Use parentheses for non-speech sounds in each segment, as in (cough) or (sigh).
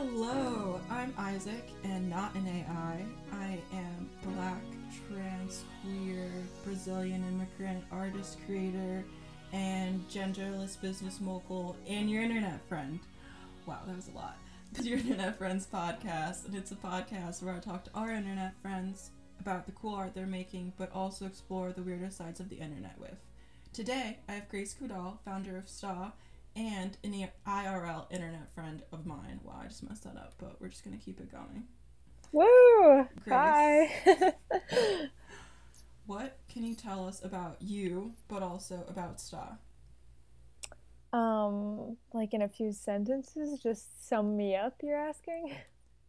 Hello, I'm Isaac and not an AI. I am black, trans, queer, Brazilian immigrant, artist, creator, and genderless business mogul, and your internet friend. Wow, that was a lot. (laughs) Your internet friends podcast, and it's a podcast where I talk to our internet friends about the cool art they're making, but also explore the weirder sides of the internet with. Today, I have Grace Kudal, founder of STAA, and an IRL internet friend of mine. Wow, I just messed that up, but we're just gonna keep it going. Woo! Grace, Hi. (laughs) what can you tell us about you, but also about STAA? Um, like in a few sentences, just sum me up. You're asking.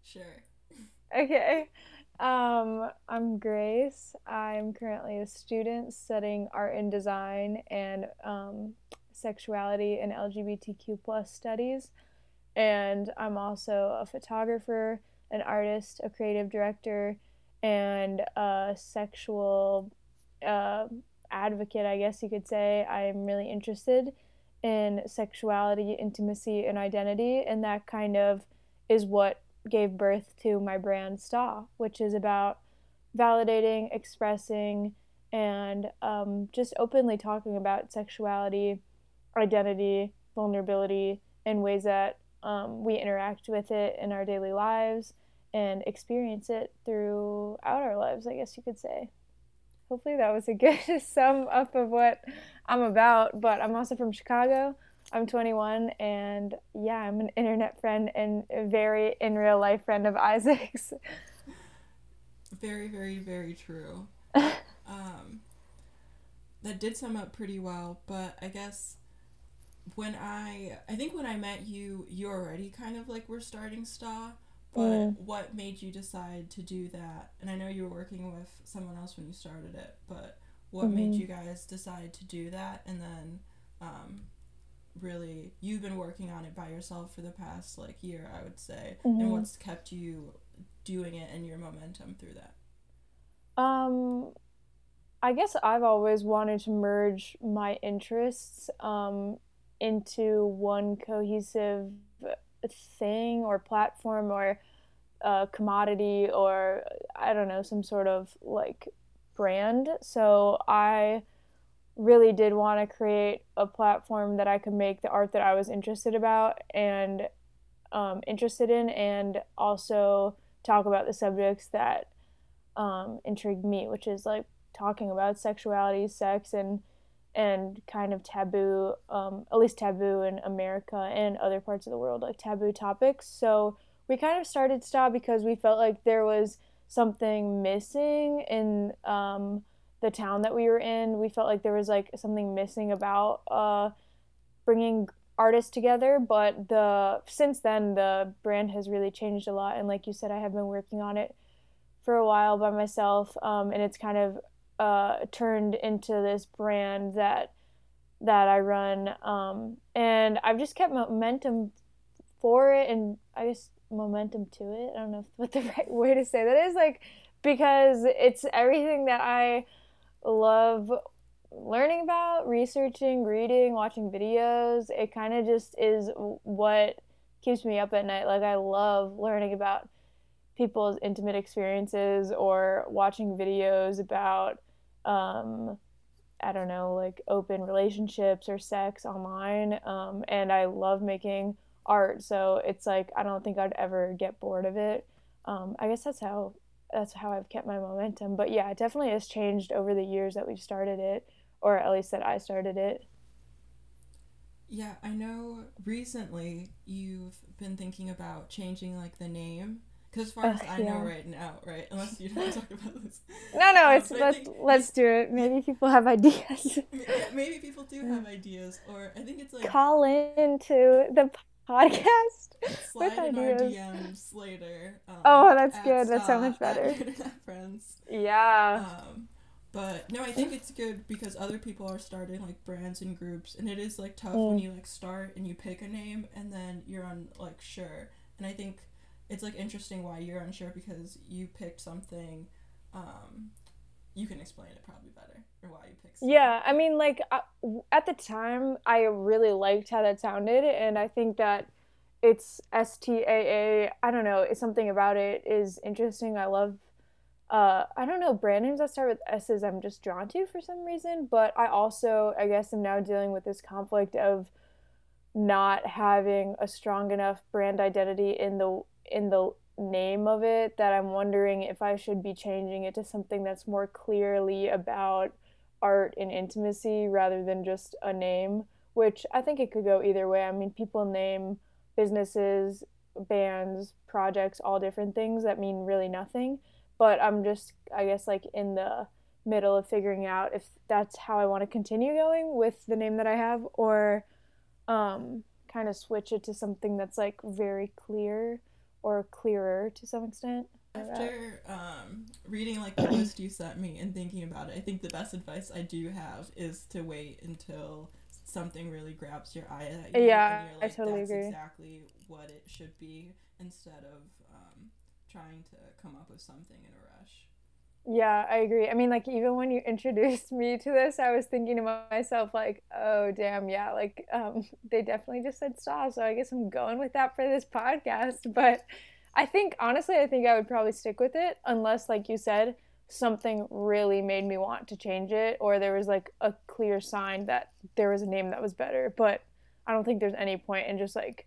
Sure. (laughs) Okay. Um, I'm Grace. I'm currently a student studying art and design and um, sexuality and LGBTQ plus studies. And I'm also a photographer, an artist, a creative director, and a sexual uh, advocate, I guess you could say. I'm really interested in sexuality, intimacy, and identity, and that kind of is what gave birth to my brand STAA, which is about validating, expressing, and um, just openly talking about sexuality identity, vulnerability, and ways that um, we interact with it in our daily lives and experience it throughout our lives, I guess you could say. Hopefully, that was a good (laughs) sum up of what I'm about. But I'm also from Chicago. I'm 21, and yeah, I'm an internet friend and a very in real life friend of Isaac's. Very, very, very true. (laughs) um, that did sum up pretty well, but I guess when I I think when I met you, you already kind of like were starting STAA. But mm. what made you decide to do that? And I know you were working with someone else when you started it, but what mm-hmm. made you guys decide to do that? And then, um, really, you've been working on it by yourself for the past like year, I would say. Mm-hmm. And what's kept you doing it and your momentum through that? Um, I guess I've always wanted to merge my interests. Um, into one cohesive thing or platform or a commodity or I don't know, some sort of like brand. So I really did want to create a platform that I could make the art that I was interested about and um, interested in, and also talk about the subjects that um, intrigued me, which is like talking about sexuality, sex, and and kind of taboo, um, at least taboo in America and other parts of the world, like taboo topics. So we kind of started STAA because we felt like there was something missing in um, the town that we were in. We felt like there was like something missing about uh, bringing artists together. But the since then, the brand has really changed a lot. And like you said, I have been working on it for a while by myself, um, and it's kind of uh, turned into this brand that that I run, um, and I've just kept momentum for it, and I guess momentum to it. I don't know (laughs) what the right way to say that is, like because it's everything that I love learning about, researching, reading, watching videos. It kind of just is what keeps me up at night. Like I love learning about people's intimate experiences or watching videos about um, I don't know, like open relationships or sex online. Um, and I love making art, so it's like I don't think I'd ever get bored of it. Um, I guess that's how that's how I've kept my momentum. But yeah, it definitely has changed over the years that we've started it, or at least that I started it. Yeah, I know recently you've been thinking about changing like the name as far as I yeah. know right now, right? Unless you don't (laughs) talk about this. No, no, um, it's let's think, let's do it. Maybe people have ideas. (laughs) maybe people do have (laughs) ideas, or I think it's like call in to the podcast with ideas. DMs later. Um, oh, that's good. That's so much better. friends. Yeah. Um, but no, I think it's good because other people are starting like brands and groups, and it is like tough mm. when you like start and you pick a name and then you're on like sure. And I think it's like interesting why you're unsure because you picked something um you can explain it probably better or why you picked something. yeah i mean like at the time i really liked how that sounded and i think that it's STAA. I don't know. It's something about it is interesting. I love. Uh, I don't know brand names that start with S's. I'm just drawn to for some reason, but I also, I guess, am now dealing with this conflict of not having a strong enough brand identity in the in the name of it that I'm wondering if I should be changing it to something that's more clearly about art and intimacy rather than just a name, which I think it could go either way. I mean, people name businesses, bands, projects, all different things that mean really nothing, but I'm just I guess like in the middle of figuring out if that's how I want to continue going with the name that I have or um, kind of switch it to something that's like very clear or clearer to some extent. After um, reading like the post you sent me and thinking about it, I think the best advice I do have is to wait until something really grabs your eye. You, yeah, like, I totally that's agree. Exactly what it should be instead of um, trying to come up with something in a rush. Yeah, I agree. I mean, like even when you (laughs) introduced me to this, I was thinking to myself, like, oh damn, yeah, like um, (laughs) they definitely just said stop, so I guess I'm going with that for this podcast. But I think honestly, I think I would probably stick with it unless, like you said, something really made me want to change it, or there was like a clear sign that there was a name that was better. But I don't think there's any point in just like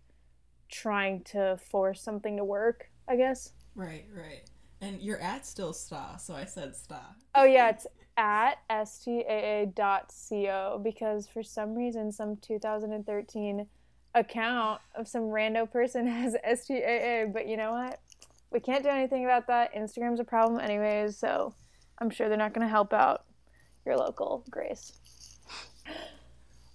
trying to force something to work. I guess. Right. Right. And you're at still sta, so I said sta. Oh yeah, it's at staa.co because for some reason some 2013 account of some rando person (laughs) has STAA, but you know what? We can't do anything about that. Instagram's a problem anyways, so I'm sure they're not going to help out your local Grace.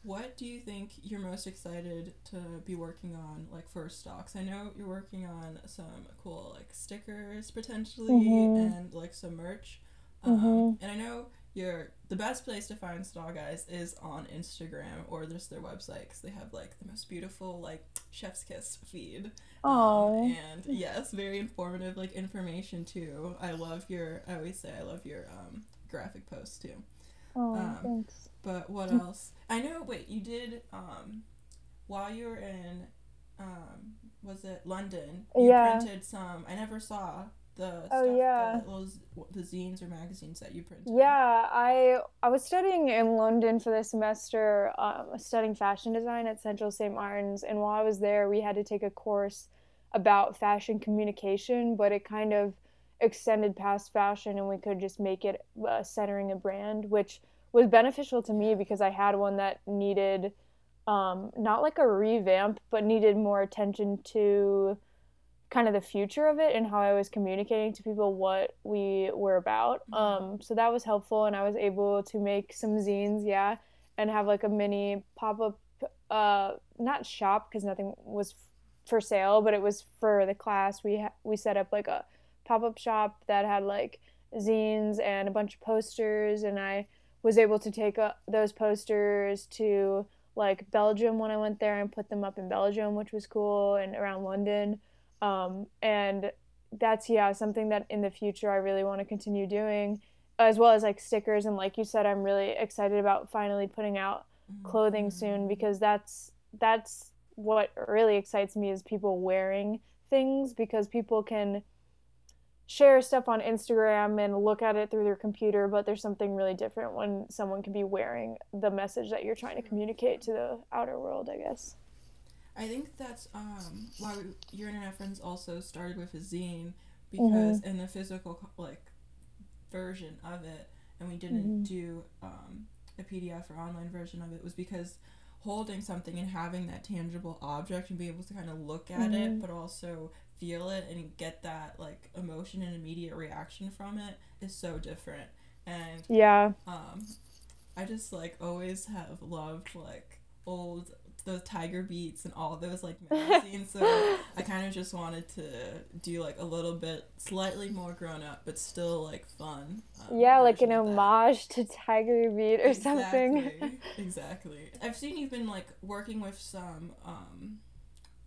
What do you think you're most excited to be working on, like for stocks? I know you're working on some cool like stickers potentially mm-hmm. and like some merch. Um, mm-hmm. And I know you're the best place to find Star Guys is on Instagram or just their website because they have like the most beautiful like chef's kiss feed. Oh. Um, and yes, very informative like information too. I love your. I always say I love your um, graphic posts too. Oh, um, thanks. But what else? I know. Wait, you did um, while you were in um, was it London? You yeah. printed some. I never saw the oh stuff, yeah the, those the zines or magazines that you printed. Yeah, I I was studying in London for the semester, um, studying fashion design at Central St. Martin's, and while I was there, we had to take a course about fashion communication, but it kind of extended past fashion and we could just make it uh, centering a brand which was beneficial to me because i had one that needed um, not like a revamp but needed more attention to kind of the future of it and how i was communicating to people what we were about mm-hmm. um, so that was helpful and i was able to make some zines yeah and have like a mini pop-up uh, not shop because nothing was for sale but it was for the class we ha- we set up like a pop up shop that had like zines and a bunch of posters, and I was able to take uh, those posters to like Belgium when I went there and put them up in Belgium, which was cool, and around London. Um, and that's yeah something that in the future I really want to continue doing, as well as like stickers and like you said, I'm really excited about finally putting out clothing soon mm-hmm. because that's that's what really excites me is people wearing things because people can share stuff on Instagram and look at it through their computer, but there's something really different when someone can be wearing the message that you're trying to communicate to the outer world, I guess. I think that's um, why we, your internet friends also started with a zine because mm-hmm. in the physical like version of it, and we didn't mm-hmm. do um, a PDF or online version of it was because holding something and having that tangible object and be able to kind of look at mm-hmm. it, but also feel it and get that like emotion and immediate reaction from it is so different. And yeah, um, I just like always have loved like old those tiger beats and all those like magazines (laughs) so i kind of just wanted to do like a little bit slightly more grown up but still like fun um, yeah like an homage to tiger beat or exactly, something (laughs) exactly i've seen you've been like working with some um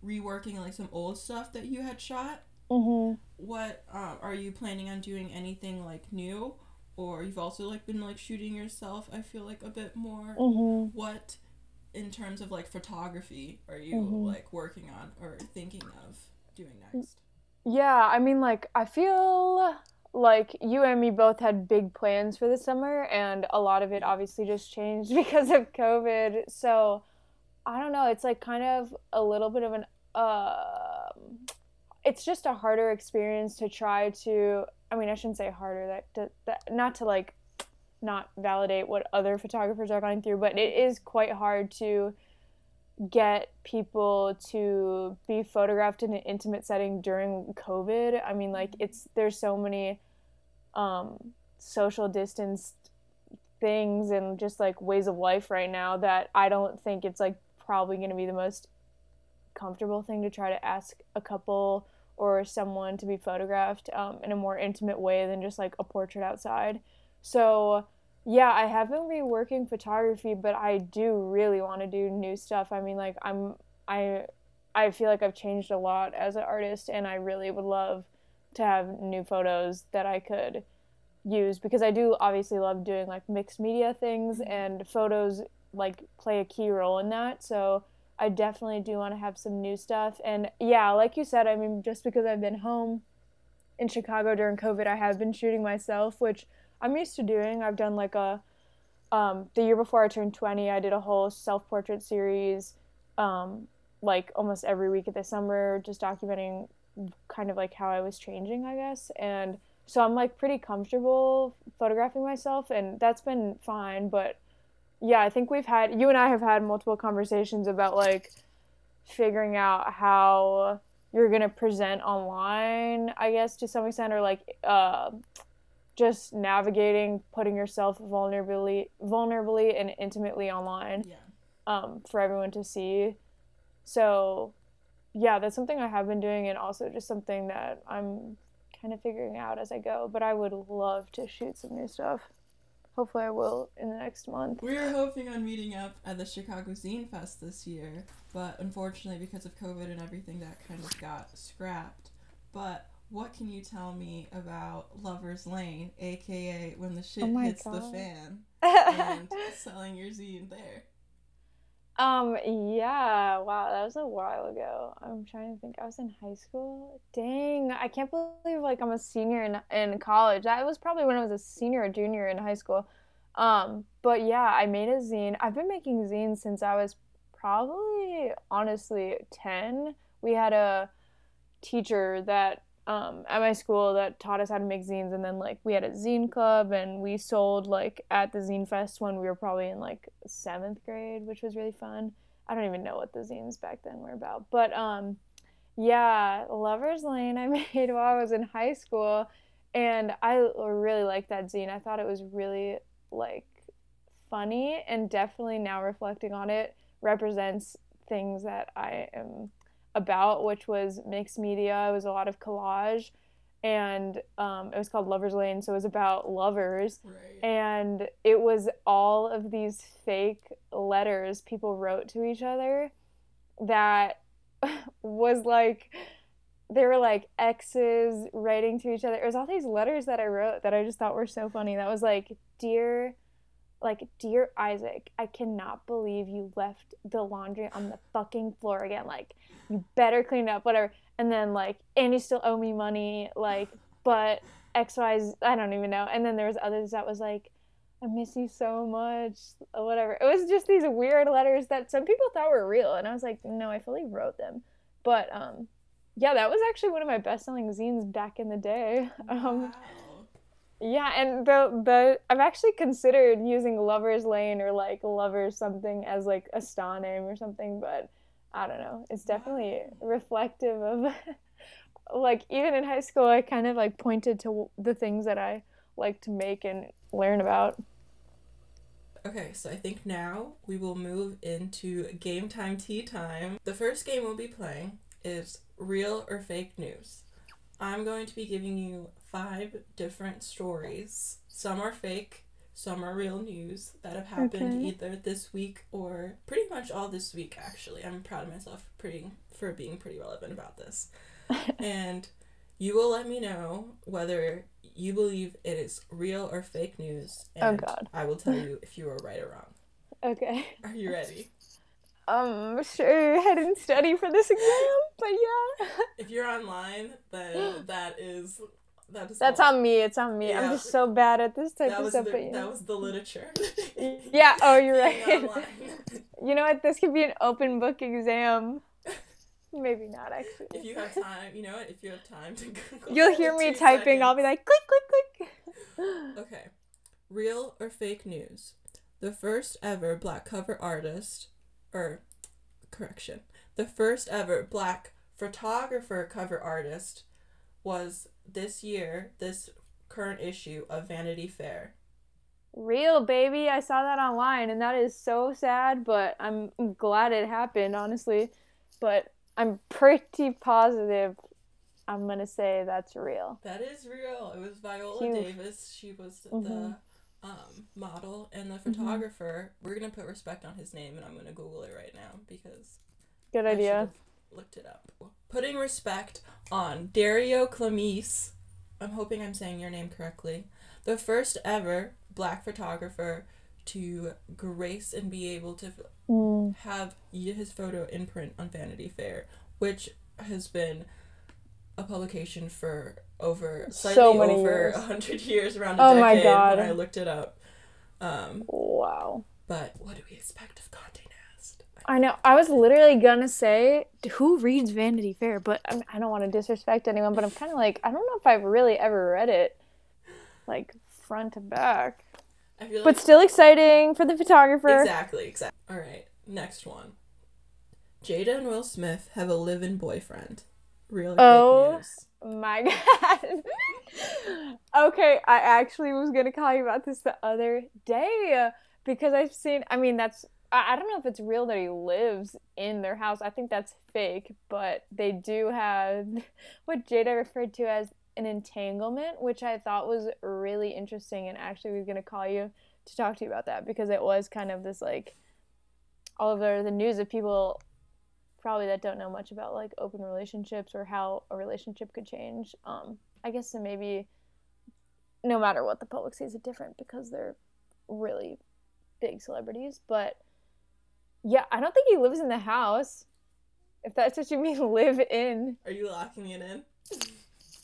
reworking like some old stuff that you had shot. Mm-hmm. What um, are you planning on doing? Anything like new, or you've also like been like shooting yourself? I feel like a bit more. Mm-hmm. What in terms of like photography are you mm-hmm. like working on or thinking of doing next? Yeah, I mean, like, I feel like you and me both had big plans for the summer, and a lot of it obviously just changed (laughs) because of COVID. So I don't know. It's like kind of a little bit of an. Uh, it's just a harder experience to try to. I mean, I shouldn't say harder. That, that, that not to like not validate what other photographers are going through, but it is quite hard to get people to be photographed in an intimate setting during COVID. I mean, like it's there's so many um, social distanced things and just like ways of life right now that I don't think it's like probably going to be the most comfortable thing to try to ask a couple or someone to be photographed um, in a more intimate way than just like a portrait outside. So yeah, I haven't been working photography, but I do really want to do new stuff. I mean, like I'm I I feel like I've changed a lot as an artist and I really would love to have new photos that I could use because I do obviously love doing like mixed media things mm-hmm. and photos like play a key role in that. So I definitely do want to have some new stuff. And yeah, like you said, I mean, just because I've been home in Chicago during COVID, I have been shooting myself, which I'm used to doing. I've done like a um, the year before I turned 20, I did a whole self portrait series, um, like almost every week of the summer, just documenting kind of like how I was changing, I guess. And so I'm like pretty comfortable photographing myself, and that's been fine. But yeah, I think we've had, you and I have had multiple conversations about like figuring out how you're going to present online, I guess, to some extent, or like, uh, just navigating putting yourself vulnerably vulnerably and intimately online yeah. um, for everyone to see. So yeah that's something i have been doing and also just something that i'm kind of figuring out as i go but i would love to shoot some new stuff. Hopefully i will in the next month. We were hoping on meeting up at the chicago zine fest this year but unfortunately because of covid and everything that kind of got scrapped. But what can you tell me about Lover's Lane, aka when the shit oh hits God. the fan, and (laughs) selling your zine there? Um, yeah, wow, that was a while ago. I'm trying to think. I was in high school. Dang, I can't believe like I'm a senior in in college. That was probably when I was a senior or junior in high school. Um, but yeah, I made a zine. I've been making zines since I was probably honestly 10. We had a teacher that um, at my school that taught us how to make zines and then like we had a zine club and we sold like at the zine fest when we were probably in like seventh grade which was really fun. I don't even know what the zines back then were about but um yeah lovers lane i (laughs) made while i was in high school and i really liked that zine. I thought it was really like funny and definitely now reflecting on it represents things that i am about, which was mixed media. It was a lot of collage, and um, it was called Lovers Lane. So it was about lovers, right. and it was all of these fake letters people wrote to each other that (laughs) was like they were like exes writing to each other. It was all these letters that I wrote that I just thought were so funny. That was like, dear like, Dear Isaac, I cannot believe you left the laundry on the fucking floor again. Like, you better clean it up, whatever. And then, like, and you still owe me money. Like, but XY's, I don't even know. And then there was others that was like, I miss you so much, whatever. It was just these weird letters that some people thought were real. And I was like, no, I fully wrote them. But, um, yeah, that was actually one of my best selling zines back in the day. (laughs) Um. Yeah, and the the I've actually considered using Lover's Lane or like Lovers something as like a star name or something, but I don't know. It's definitely reflective of (laughs) like even in high school I kind of like pointed to the things that I like to make and learn about. Okay, so I think now we will move into game time tea time. The first game we'll be playing is real or fake news. I'm going to be giving you five different stories. Some are fake, some are real news that have happened okay. either this week or pretty much all this week actually. I'm proud of myself pretty for being pretty relevant about this. (laughs) and you will let me know whether you believe it is real or fake news. Oh, and oh god. I will tell you if you are right or wrong. (laughs) Okay. Are you ready? um sure head and study for this exam, but yeah. If you're online, then (gasps) that is that is That's all. on me. It's on me. Yeah. I'm just so bad at this type that of stuff. the, but, you that was the literature. (laughs) Yeah, oh, you're right. (laughs) You know what? This could be an open book exam. Maybe not actually. If you have time, you know what? If you have time to (laughs) Google, You'll hear me typing. I'll be like click click click. Okay. Real or fake news? The first ever black cover artist, or correction, the first ever black photographer cover artist was this year, this current issue of Vanity Fair. Real baby. I saw that online and that is so sad, but I'm glad it happened, honestly. But I'm pretty positive I'm gonna say that's real. That is real. It was Viola Cute. Davis. She was Mhm. the um, model and the Mm-hmm. photographer. We're gonna put respect on his name, and I'm gonna Google it right now because Good I idea. looked it up. Putting respect on Dario Calmese. I'm hoping I'm saying your name correctly. The first ever black photographer to grace and be able to Mm. have his photo imprint on Vanity Fair, which has been a publication for over slightly So many over a hundred years around a Oh my decade God. when I looked it up. Um, Wow. but what do we expect of Condé Nast? I know. I was literally gonna say, who reads Vanity Fair? But I, I don't want to disrespect anyone. But I'm kind of like, I don't know if I've really ever read it, like front to back. I feel like But still exciting for the photographer. exactly, exactly. All right, next one. Jada and Will Smith have a live-in boyfriend. Really Oh. news? My (laughs) God. okay, I actually was gonna call you about this the other day because I've seen. I mean, that's. I, don't know if it's real that he lives in their house. I think that's fake, but they do have (laughs) what Jada referred to as an entanglement, which I thought was really interesting, and actually was gonna call you to talk to you about that because it was kind of this like all over the news of people probably that don't know much about like open relationships or how a relationship could change. Um, I guess and maybe no matter what the public sees it different because they're really big celebrities. But yeah, I don't think he lives in the house. If that's what you mean, (laughs) live in. Are you locking it in?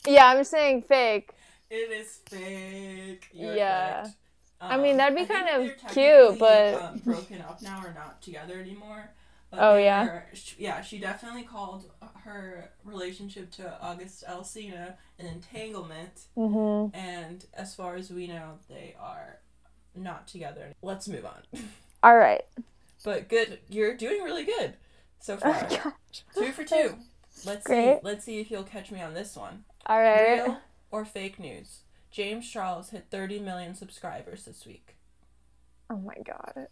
Yeah, I'm saying fake. It is fake. You're Yeah. correct. I mean, that'd be I kind of cute, technically, but- um, broken up now or not together anymore. But Oh, yeah? were- yeah. She definitely called her relationship to August Alsina an entanglement, Mm-hmm. and as far as we know, they are not together. Let's move on. All right. But good, you're doing really good so oh far. Gosh. two for (laughs) two. Let's see. Let's see if you'll catch me on this one. All right. Real or fake news? James Charles hit 30 million subscribers this week. Oh my god.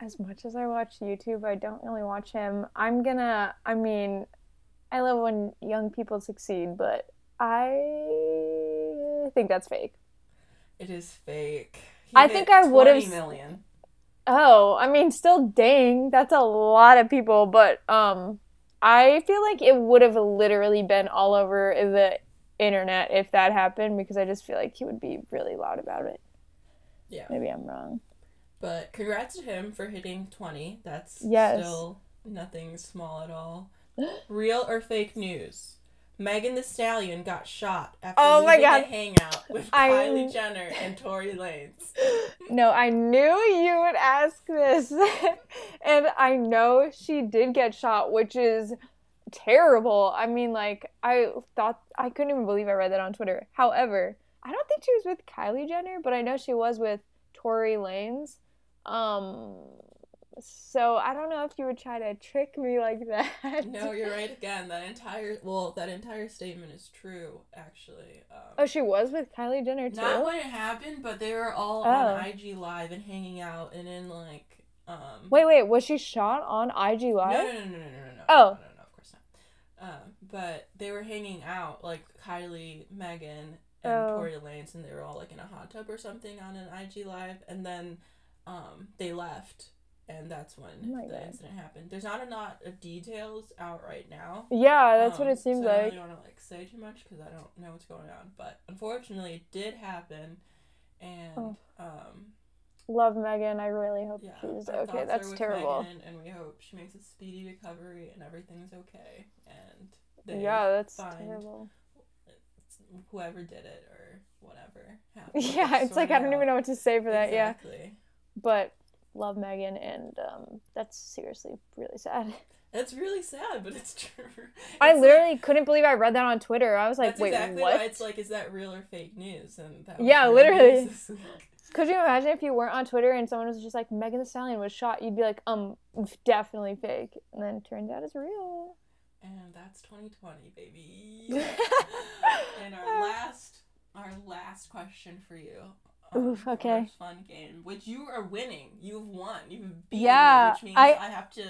As much as I watch YouTube, I don't really watch him. I'm gonna, I mean, I love when young people succeed, but I think that's fake. It is fake. He I think I would've 20 s- million. Oh, I mean, still dang, that's a lot of people, but um, I feel like it would have literally been all over the internet if that happened because I just feel like he would be really loud about it. Yeah. Maybe I'm wrong. But congrats to him for hitting 20. That's Yes. still nothing small at all. (gasps) Real or fake news? Megan Thee Stallion got shot after Oh my God. a hangout with I- Kylie Jenner and Tory Lanez. (laughs) No, I knew you would ask this. (laughs) and I know she did get shot, which is terrible. I mean, like, I thought, I couldn't even believe I read that on Twitter. However, I don't think she was with Kylie Jenner, but I know she was with Tory Lanez. Um, so I don't know if you would try to trick me like that. No, you're right again. That entire well, that entire statement is true, actually. Um, Oh, she was with Kylie Jenner too? Not when it happened, but they were all Oh. on IG Live and hanging out and in like um Wait, wait, was she shot on IG Live? no, no, no, no, no, no, no, Oh. no, no, no, of course not. Um, but they were hanging out like Kylie, Megan, and Oh. Tory Lanez, and they were all like in a hot tub or something on an IG Live, and then um they left, and that's when Oh the God. incident happened. There's not a lot of details out right now. Yeah, that's what Um, it seems so I don't really want to like say too much because I don't know what's going on. But unfortunately, it did happen, and Oh. um, love Megan. I really hope Yeah, she's okay. That's terrible. Megan, and we hope she makes a speedy recovery and everything's okay. And Yeah, that's terrible. whoever did it or whatever. (laughs) happened, Yeah, it's like I don't even know what to say for that. Yeah, but love Megan, and um, that's seriously really sad. (laughs) It's really sad, but it's true. (laughs) I It's like- literally couldn't believe I read that on Twitter. I was like, that's wait, exactly what? why it's like, is that real or fake news? And that was Yeah, literally. news this week. (laughs) Could you imagine if you weren't on Twitter and someone was just like, Megan Thee Stallion was shot? You'd be like, um, definitely fake. And then it turns out it's real. And that's 2020, baby. and our last, our last question for you. Oof, okay. Fun game, which you are winning. You've won. You've beaten Yeah, me, which means I, I- have to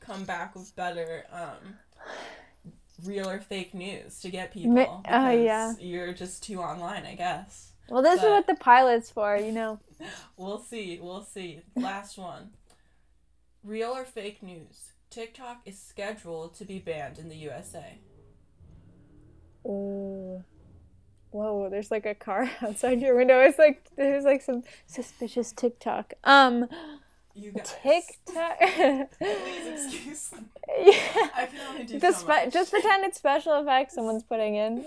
come back with better, um, real or fake news to get people. Oh, yeah. You're just too online, I guess. Well, this is what the pilot's for, you know. (laughs) We'll see. We'll see. Last one. Real or fake news? TikTok is scheduled to be banned in the USA. Oh. Whoa, there's like a car (laughs) outside your window. It's like there's like some suspicious TikTok. Um You guys. TikTok (laughs) Please (laughs) excuse me. Yeah. I can only do so spe- just pretend it's special effects someone's putting in.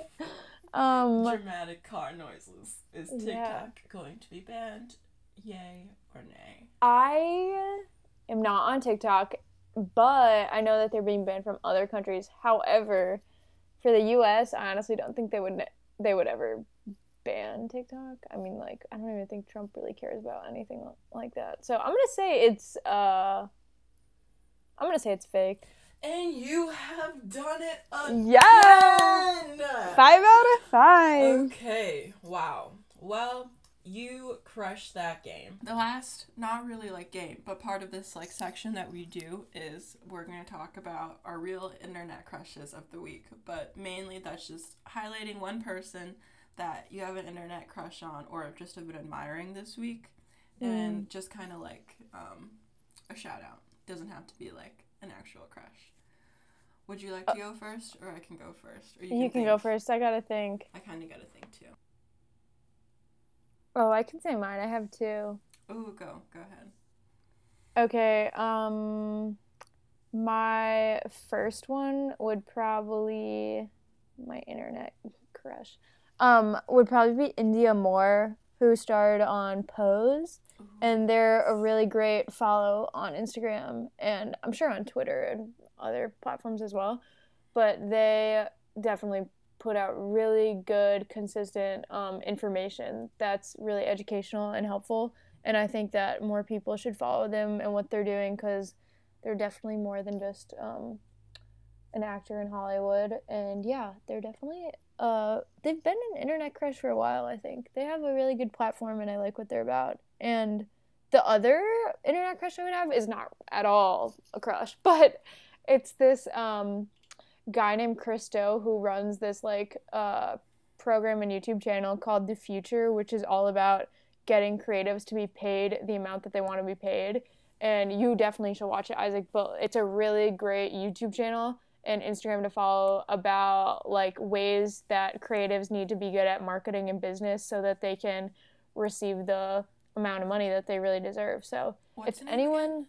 Um Dramatic car noises. Is TikTok Yeah. going to be banned? Yay or nay? I am not on TikTok, but I know that they're being banned from other countries. However, for the US, I honestly don't think they would they would ever ban TikTok. I mean, like I don't even think Trump really cares about anything like that. So I'm gonna say it's uh, I'm gonna say it's fake. And you have done it again. Yeah, five out of five. Okay, wow. Well, you crushed that game. The last, not really like game, but part of this like section that we do is we're going to talk about our real internet crushes of the week. But mainly that's just highlighting one person that you have an internet crush on or just have been admiring this week. And just kind of like um, a shout out. Doesn't have to be like an actual crush. Would you like to go first, or I can go first? Or You can go first. I gotta think. I kind of got to think too. Oh, I can say mine. I have two. Ooh, go, go ahead. Okay, um my first one would probably my internet crush. Um would probably be Indya Moore who starred on Pose Ooh. and they're a really great follow on Instagram and I'm sure on Twitter and other platforms as well. But they definitely put out really good consistent um, information that's really educational and helpful and I think that more people should follow them and what they're doing because they're definitely more than just um, an actor in Hollywood. And yeah, they're definitely uh, they've been an internet crush for a while. I think they have a really good platform, and I like what they're about. And the other internet crush I would have is not at all a crush, (laughs) but it's this um, guy named Chris Do who runs this like uh, program and YouTube channel called The Futur, which is all about getting creatives to be paid the amount that they want to be paid. And you definitely should watch it, Isaac. But it's a really great YouTube channel and Instagram to follow about like ways that creatives need to be good at marketing and business so that they can receive the amount of money that they really deserve. So What's if anyone. again?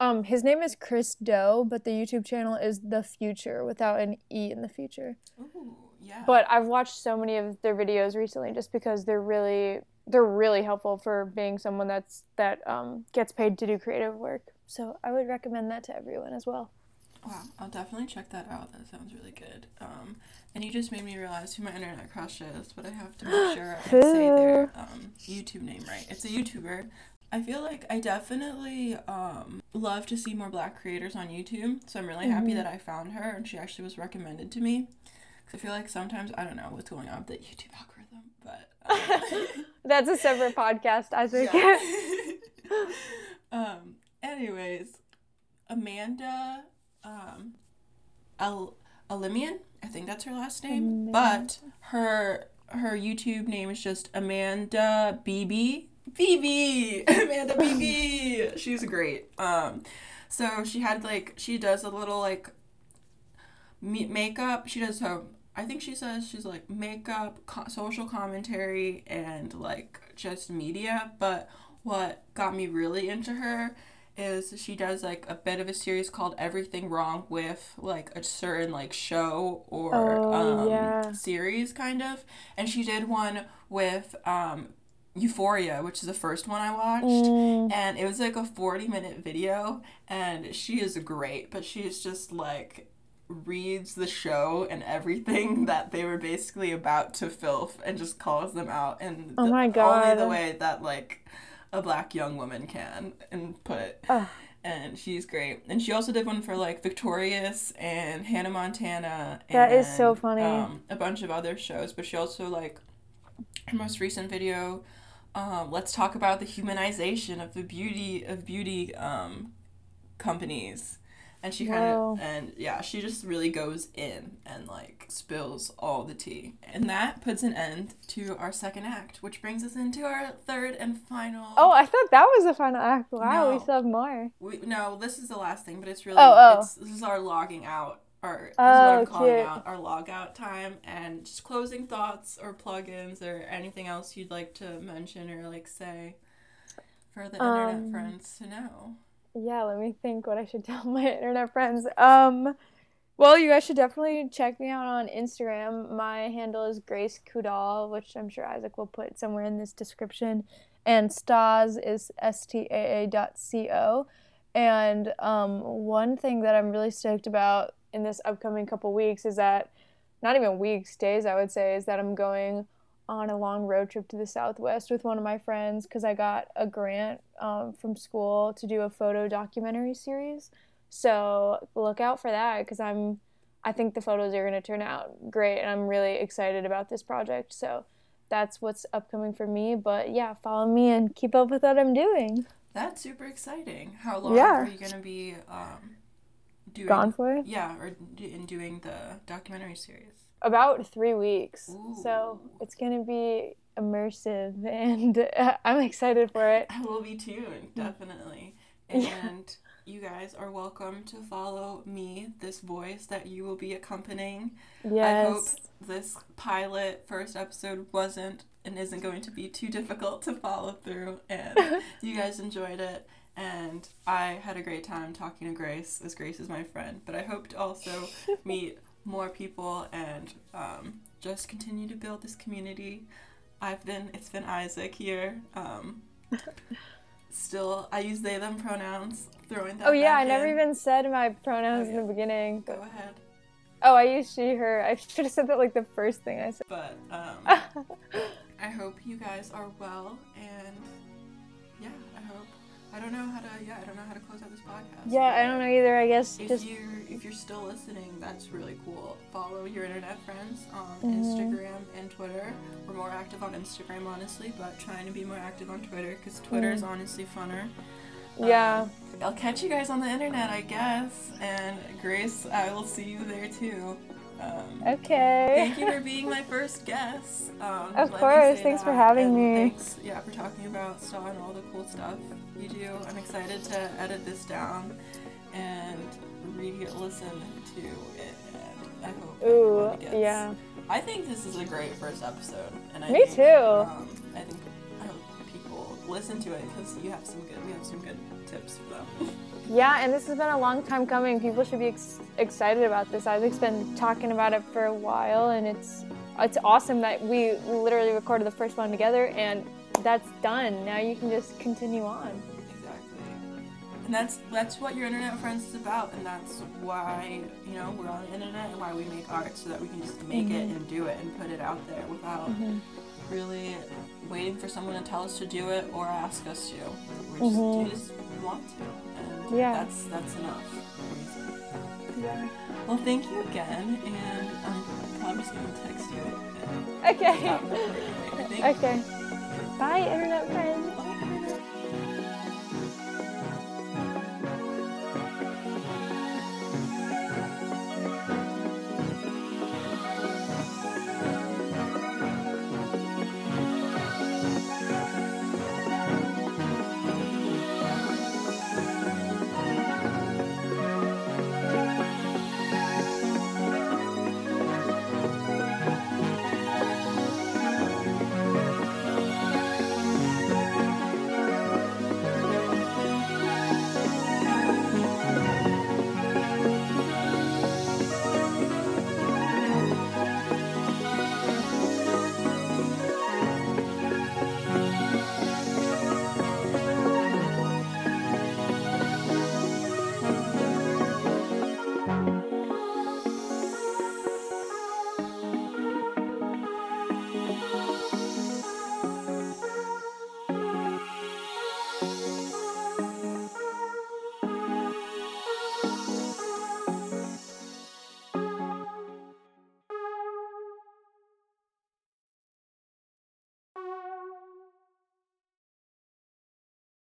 Um his name is Chris Do, but the YouTube channel is The Futur without an E in the future. Ooh, yeah. But I've watched so many of their videos recently just because they're really they're really helpful for being someone that's that um, gets paid to do creative work. So I would recommend that to everyone as well. wow, I'll definitely check that out. That sounds really good. Um, and you just made me realize who my internet crush is, but I have to make sure I say their (gasps) um, YouTube name right. It's a YouTuber. I feel like I definitely um, love to see more black creators on YouTube, so I'm really happy Mhm. that I found her and she actually was recommended to me. 'Cause I feel like sometimes I don't know what's going on with the YouTube algorithm, but (laughs) um, That's a separate podcast, Isaac. Yeah. (laughs) um. Anyways, Amanda, um, Al- Alimian. I think that's her last name. But her her YouTube name is just Amanda BB. BB. (laughs) Amanda BB. She's great. Um. So she had like she does a little like me- makeup. She does her. I think she says she's like makeup, co- social commentary, and like just media. But what got me really into her is she does like a bit of a series called Everything Wrong with like a certain like show or Oh, um, yeah. series kind of. And she did one with um, Euphoria, which is the first one I watched. Mm, And it was like a 40 minute video, and she is great, but she's just like reads the show and everything (laughs) that they were basically about to filth and just calls them out in Oh my only God. the way that like a black young woman can and put it. Ugh. And she's great. And she also did one for like Victorious and Hannah Montana. And That is so funny. Um, a bunch of other shows, but she also like her most recent video um, let's talk about the humanization of the beauty of beauty um, companies and she kind of and yeah she just really goes in and like spills all the tea and that puts an end to our second act which brings us into our third and final Oh, I thought that was the final act. Wow, we still have more. we, no this is the last thing but it's really Oh, oh. It's, this is our logging out our this is Oh, what i'm calling cute. out our log out time and just closing thoughts or plugins or anything else you'd like to mention or like say for the Um, internet friends to know Yeah, let me think what I should (laughs) tell my internet friends. Um, well, you guys should definitely check me out on Instagram. My handle is Grace Kudal, which I'm sure Isaac will put somewhere in this description. And Stas is S-T-A-A dot C-O. And um, one thing that I'm really stoked about in this upcoming couple weeks is that, not even weeks, days, I would say, is that I'm going on a long road trip to the Southwest with one of my friends because I got a grant um, from school to do a photo documentary series. So look out for that because I'm, I think the photos are going to turn out great, and I'm really excited about this project. So that's what's upcoming for me. But yeah, follow me and keep up with what I'm doing. that's super exciting how long Yeah. are you gonna be um doing Gone for yeah or in doing the documentary series about three weeks. So it's going to be immersive, (laughs) and uh, I'm excited for it. I will be tuned, definitely. (laughs) Yeah. And you guys are welcome to follow me, this voice that you will be accompanying. Yes. I hope this pilot first episode wasn't and isn't going to be too difficult to follow through and (laughs) you guys enjoyed it. And I had a great time talking to Grace, as Grace is my friend. But I hope to also (laughs) meet more people and um, just continue to build this community. I've been, it's been Isaac here. Um, (laughs) still, I use they, them pronouns, throwing that Oh yeah, I never in. even said my pronouns Oh, in the beginning. Go ahead. Oh, I use she, her. I (laughs) should have said that like the first thing I said. But um, I hope you guys are well, and yeah. I don't know how to. Yeah, I don't know how to close out this podcast. yeah, I don't know either. I guess If just you're if you're still listening, that's really cool. Follow your internet friends on Mhm. Instagram and Twitter. We're more active on Instagram, honestly, but trying to be more active on Twitter because Twitter is honestly funner. yeah. Um, I'll catch you guys on the internet, I guess. And Grace, I will see you there too. Um, Okay. Thank you for (laughs) being my first guest. Um, Of course, thanks for having and me. Thanks, yeah, for talking about STAA and all the cool stuff you do. I'm excited to edit this down and re-listen to it, and I hope Ooh, gets. yeah. I think this is a great first episode, and I Me think, too. Um, I think I hope people listen to it because you have some good. We have some good tips for them. (laughs) Yeah, and this has been a long time coming. People should be ex- excited about this. Isaac's been talking about it for a while, and it's it's awesome that we literally recorded the first one together, and that's done. Now you can just continue on. And that's that's what your internet friends is about, and that's why you know we're on the internet and why we make art so that we can just make it and do it and put it out there without really waiting for someone to tell us to do it or ask us to. We just, Mhm. we just want to, and Yeah. that's that's enough. Yeah. Well, thank you again, and I'm probably just gonna text you. Okay. stop recording and everything. okay. Bye, everyone.